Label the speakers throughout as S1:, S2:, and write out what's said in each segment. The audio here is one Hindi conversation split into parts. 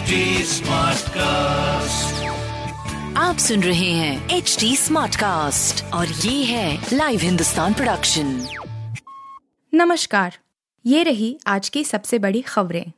S1: HD Smartcast.
S2: आप सुन रहे हैं एच डी स्मार्ट कास्ट और ये है लाइव हिंदुस्तान प्रोडक्शन
S3: नमस्कार ये रही आज की सबसे बड़ी खबरें।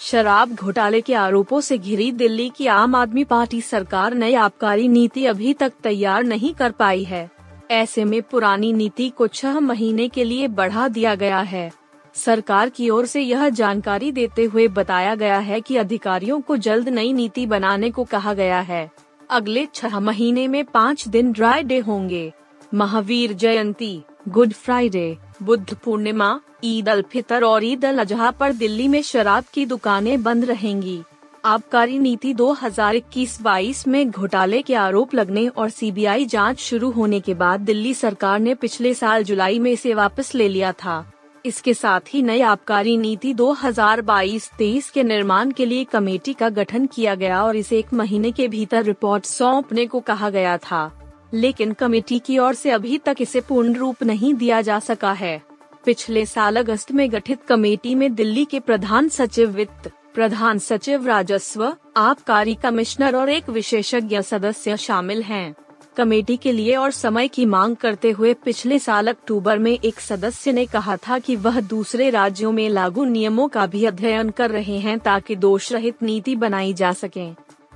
S4: शराब घोटाले के आरोपों से घिरी दिल्ली की आम आदमी पार्टी सरकार नई आबकारी नीति अभी तक तैयार नहीं कर पाई है। ऐसे में पुरानी नीति को छह महीने के लिए बढ़ा दिया गया है। सरकार की ओर से यह जानकारी देते हुए बताया गया है कि अधिकारियों को जल्द नई नीति बनाने को कहा गया है। अगले छह महीने में पाँच दिन ड्राई डे होंगे। महावीर जयंती, गुड फ्राइडे, बुद्ध पूर्णिमा, ईद अल फितर और ईद अल अजहा पर दिल्ली में शराब की दुकानें बंद रहेंगी। आबकारी नीति 2021-22 में घोटाले के आरोप लगने और सीबीआई जाँच शुरू होने के बाद दिल्ली सरकार ने पिछले साल जुलाई में इसे वापस ले लिया था। इसके साथ ही नई आबकारी नीति 2022-23 के निर्माण के लिए कमेटी का गठन किया गया और इसे एक महीने के भीतर रिपोर्ट सौंपने को कहा गया था लेकिन कमेटी की ओर से अभी तक इसे पूर्ण रूप नहीं दिया जा सका है पिछले साल अगस्त में गठित कमेटी में दिल्ली के प्रधान सचिव वित्त, प्रधान सचिव राजस्व, आबकारी कमिश्नर और एक विशेषज्ञ सदस्य शामिल हैं। कमेटी के लिए और समय की मांग करते हुए पिछले साल अक्टूबर में एक सदस्य ने कहा था कि वह दूसरे राज्यों में लागू नियमों का भी अध्ययन कर रहे हैं ताकि दोष रहित नीति बनाई जा सके।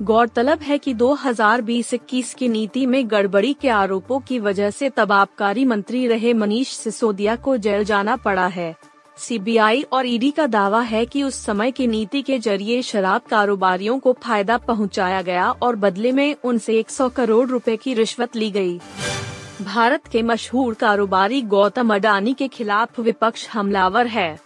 S4: गौरतलब है कि 2020-21 की नीति में गड़बड़ी के आरोपों की वजह से तब आबकारी मंत्री रहे मनीष सिसोदिया को जेल जाना पड़ा है। सीबीआई और ईडी का दावा है कि उस समय की नीति के ज़रिए शराब कारोबारियों को फ़ायदा पहुँचाया गया और बदले में उनसे 100 करोड़ रुपए की रिश्वत ली गई। भारत के मशहूर कारोबारी गौतम अडानी के खिलाफ विपक्ष हमलावर है।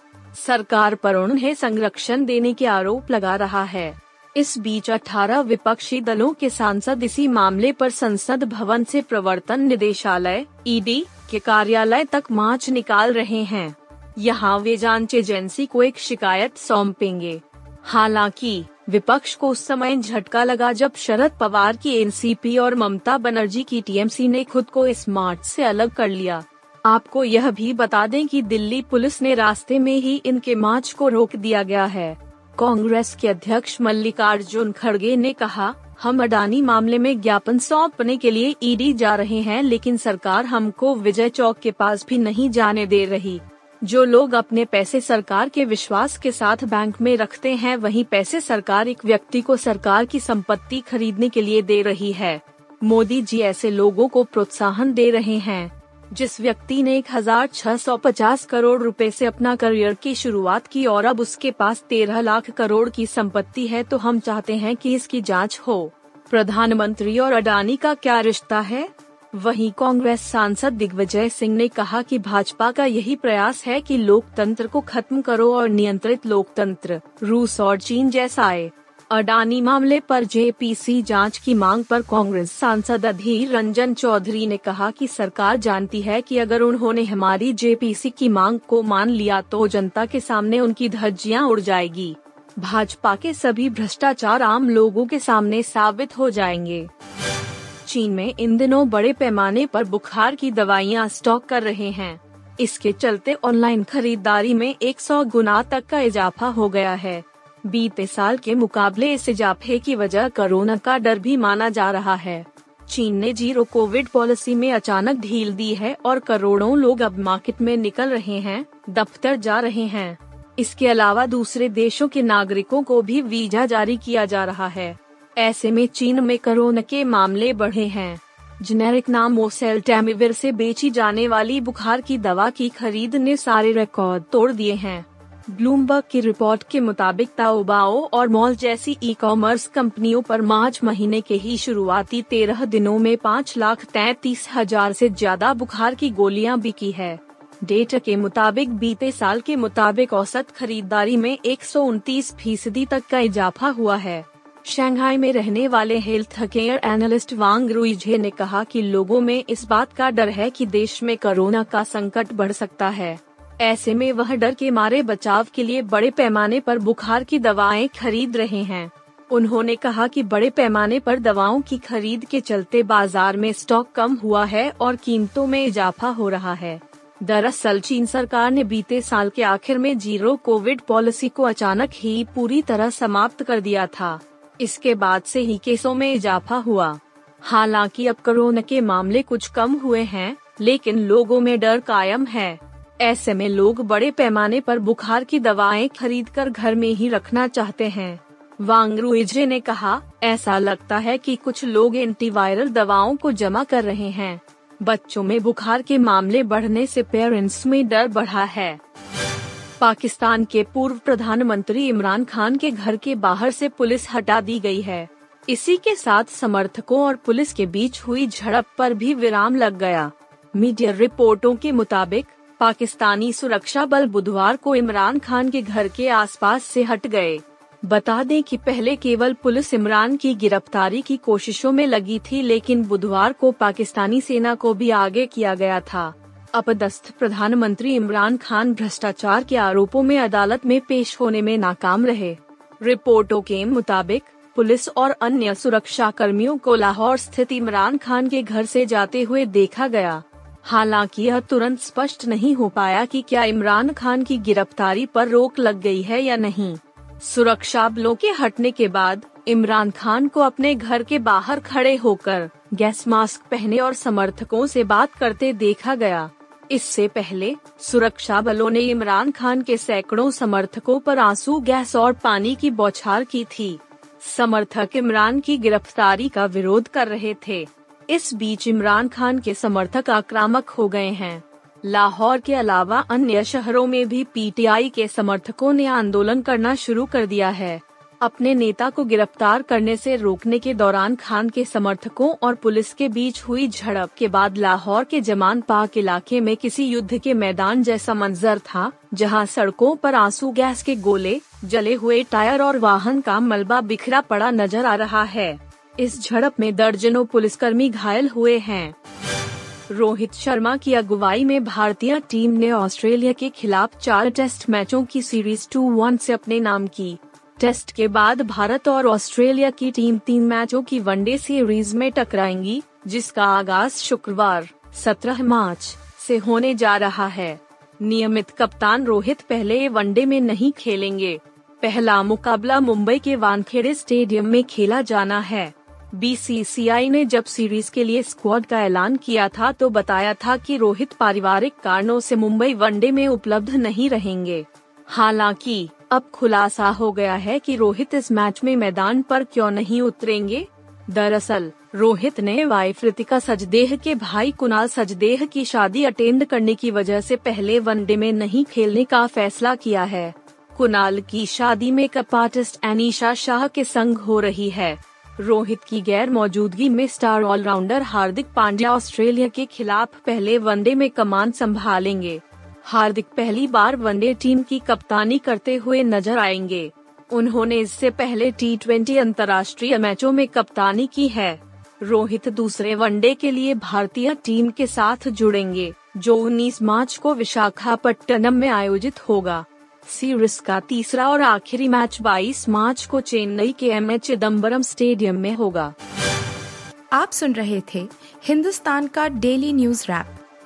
S4: सरकार पर उन्हें संरक्षण देने के आरोप लगा रहा है। इस बीच 18 विपक्षी दलों के सांसद इसी मामले पर संसद भवन से प्रवर्तन निदेशालय, ईडी, के कार्यालय तक मार्च निकाल रहे हैं। यहाँ वे जाँच एजेंसी को एक शिकायत सौंपेंगे। हालाँकि, विपक्ष को उस समय झटका लगा जब शरद पवार की एनसीपी और ममता बनर्जी की टीएमसी ने खुद को इस मार्च से अलग कर लिया। आपको यह भी बता दें कि दिल्ली पुलिस ने रास्ते में ही इनके मार्च को रोक दिया गया है। कांग्रेस के अध्यक्ष मल्लिकार्जुन खड़गे ने कहा, हम अडानी मामले में ज्ञापन सौंपने के लिए ईडी जा रहे हैं, लेकिन सरकार हमको विजय चौक के पास भी नहीं जाने दे रही। जो लोग अपने पैसे सरकार के विश्वास के साथ बैंक में रखते हैं, वही पैसे सरकार एक व्यक्ति को सरकार की संपत्ति खरीदने के लिए दे रही है। मोदी जी ऐसे लोगों को प्रोत्साहन दे रहे हैं, जिस व्यक्ति ने 1650 करोड़ रुपए से अपना करियर की शुरुआत की और अब उसके पास 13 लाख करोड़ की संपत्ति है तो हम चाहते हैं कि इसकी जाँच हो। प्रधानमंत्री और अडानी का क्या रिश्ता है? वहीं कांग्रेस सांसद दिग्विजय सिंह ने कहा कि भाजपा का यही प्रयास है कि लोकतंत्र को खत्म करो और नियंत्रित लोकतंत्र, रूस और चीन जैसा आए। अडानी मामले पर जेपीसी जाँच की मांग पर कांग्रेस सांसद अधीर रंजन चौधरी ने कहा कि सरकार जानती है कि अगर उन्होंने हमारी जेपीसी की मांग को मान लिया तो जनता के सामने उनकी धज्जियाँ उड़ जाएगी। भाजपा के सभी भ्रष्टाचार आम लोगों के सामने साबित हो जाएँगे। चीन में इन दिनों बड़े पैमाने पर बुखार की दवाइयाँ स्टॉक कर रहे हैं। इसके चलते ऑनलाइन खरीदारी में 100 गुना तक का इजाफा हो गया है। बीते साल के मुकाबले इस इजाफे की वजह कोरोना का डर भी माना जा रहा है। चीन ने ज़ीरो कोविड पॉलिसी में अचानक ढील दी है और करोड़ों लोग अब मार्केट में निकल रहे हैं, दफ्तर जा रहे हैं। इसके अलावा दूसरे देशों के नागरिकों को भी वीज़ा जारी किया जा रहा है। ऐसे में चीन में कोरोना के मामले बढ़े हैं। जेनेरिक नाम ओसेल टेमिविर से बेची जाने वाली बुखार की दवा की खरीद ने सारे रिकॉर्ड तोड़ दिए हैं। ब्लूमबर्ग की रिपोर्ट के मुताबिक ताओबाओ और मॉल जैसी ई कॉमर्स कंपनियों पर मार्च महीने के ही शुरुआती तेरह दिनों में पाँच लाख तैतीस हज़ार से ज़्यादा बुखार की गोलियाँ बिकी है। डेटा के मुताबिक बीते साल के मुताबिक औसत खरीदारी में एक सौ उनतीस फ़ीसदी तक का इजाफा हुआ है। शंघाई में रहने वाले health care analyst Wang Ruizhe ने कहा कि लोगों में इस बात का डर है कि देश में कोरोना का संकट बढ़ सकता है। ऐसे में वह डर के मारे बचाव के लिए बड़े पैमाने पर बुखार की दवाएँ खरीद रहे हैं। उन्होंने कहा कि बड़े पैमाने पर दवाओं की खरीद के चलते बाज़ार में स्टॉक कम हुआ है और कीमतों में इजाफा हो रहा है। दरअसल चीन सरकार ने बीते साल के आखिर में ज़ीरो कोविड पॉलिसी को अचानक ही पूरी तरह समाप्त कर दिया था। इसके बाद से ही केसों में इजाफा हुआ। हालाँकि अब कोरोना के मामले कुछ कम हुए हैं, लेकिन लोगों में डर कायम है। ऐसे में लोग बड़े पैमाने पर बुखार की दवाएँ खरीदकर घर में ही रखना चाहते हैं। वांग रुइजे ने कहा, ऐसा लगता है कि कुछ लोग एंटीवायरल दवाओं को जमा कर रहे हैं। बच्चों में बुखार के मामले बढ़ने से पेरेंट्स में डर बढ़ा है। पाकिस्तान के पूर्व प्रधानमंत्री इमरान खान के घर के बाहर से पुलिस हटा दी गई है। इसी के साथ समर्थकों और पुलिस के बीच हुई झड़प पर भी विराम लग गया। मीडिया रिपोर्टों के मुताबिक, पाकिस्तानी सुरक्षा बल बुधवार को इमरान खान के घर के आसपास से हट गए। बता दें कि पहले केवल पुलिस इमरान की गिरफ्तारी की कोशिशों में लगी थी, लेकिन बुधवार को पाकिस्तानी सेना को भी आगे किया गया था। अपदस्थ प्रधानमंत्री इमरान खान भ्रष्टाचार के आरोपों में अदालत में पेश होने में नाकाम रहे। रिपोर्टों के मुताबिक, पुलिस और अन्य सुरक्षा कर्मियों को लाहौर स्थित इमरान खान के घर से जाते हुए देखा गया। हालाँकि यह तुरंत स्पष्ट नहीं हो पाया कि क्या इमरान खान की गिरफ्तारी पर रोक लग गई है या नहीं। सुरक्षा बलों के हटने के बाद, इमरान खान को अपने घर के बाहर खड़े होकर, गैस मास्क पहने और समर्थकों से बात करते देखा गया। इससे पहले, सुरक्षा बलों ने इमरान खान के सैकड़ों समर्थकों पर आँसू, गैस और पानी की बौछार की थी। समर्थक इमरान की गिरफ्तारी का विरोध कर रहे थे। इस बीच इमरान खान के समर्थक आक्रामक हो गए हैं। लाहौर के अलावा अन्य शहरों में भी पीटीआई के समर्थकों ने आंदोलन करना शुरू कर दिया है। अपने नेता को गिरफ़्तार करने से रोकने के दौरान खान के समर्थकों और पुलिस के बीच हुई झड़प के बाद लाहौर के जमान पाक इलाके में किसी युद्ध के मैदान जैसा मंजर था, जहाँ सड़कों पर आँसू गैस के गोले, जले हुए टायर और वाहन का मलबा बिखरा पड़ा नज़र आ रहा है। इस झड़प में दर्जनों पुलिसकर्मी घायल हुए हैं। रोहित शर्मा की अगुवाई में भारतीय टीम ने ऑस्ट्रेलिया के खिलाफ चार टेस्ट मैचों की सीरीज़ टू वन से अपने नाम की। टेस्ट के बाद भारत और ऑस्ट्रेलिया की टीम तीन मैचों की वनडे सीरीज़ में टकराएँगी, जिसका आगाज़ शुक्रवार 17 मार्च, से होने जा रहा है। नियमित कप्तान रोहित पहले वनडे में नहीं खेलेंगे। पहला मुकाबला मुंबई के वानखेड़े स्टेडियम में खेला जाना है। बीसीसीआई ने जब सीरीज़ के लिए स्क्वाड का ऐलान किया था तो बताया था कि रोहित पारिवारिक कारणों से मुंबई वनडे में उपलब्ध नहीं रहेंगे। हालाँकि, अब खुलासा हो गया है कि रोहित इस मैच में मैदान पर क्यों नहीं उतरेंगे। दरअसल, रोहित ने वाइफ रितिका सजदेह के भाई कुणाल सजदेह की शादी अटेंड करने की वजह से पहले वनडे में नहीं खेलने का फैसला किया है। कुणाल की शादी में कप आर्टिस्ट एनीशा शाह के संग हो रही है। रोहित की गैर मौजूदगी में star allrounder Hardik Pandya Australia के खिलाफ पहले वनडे में कमान संभालेंगे। हार्दिक पहली बार वनडे टीम की कप्तानी करते हुए नज़र आएँगे। उन्होंने इससे पहले टी ट्वेंटी अंतर्राष्ट्रीय मैचों में कप्तानी की है। रोहित दूसरे वनडे के लिए भारतीय टीम के साथ जुड़ेंगे, जो 19 मार्च को विशाखापट्टनम में आयोजित होगा। सीरीज़ का तीसरा और आखिरी मैच 22 मार्च को चेन्नई के एम एच चिदम्बरम स्टेडियम में होगा।
S3: आप सुन रहे थे हिंदुस्तान का डेली न्यूज़ रैप।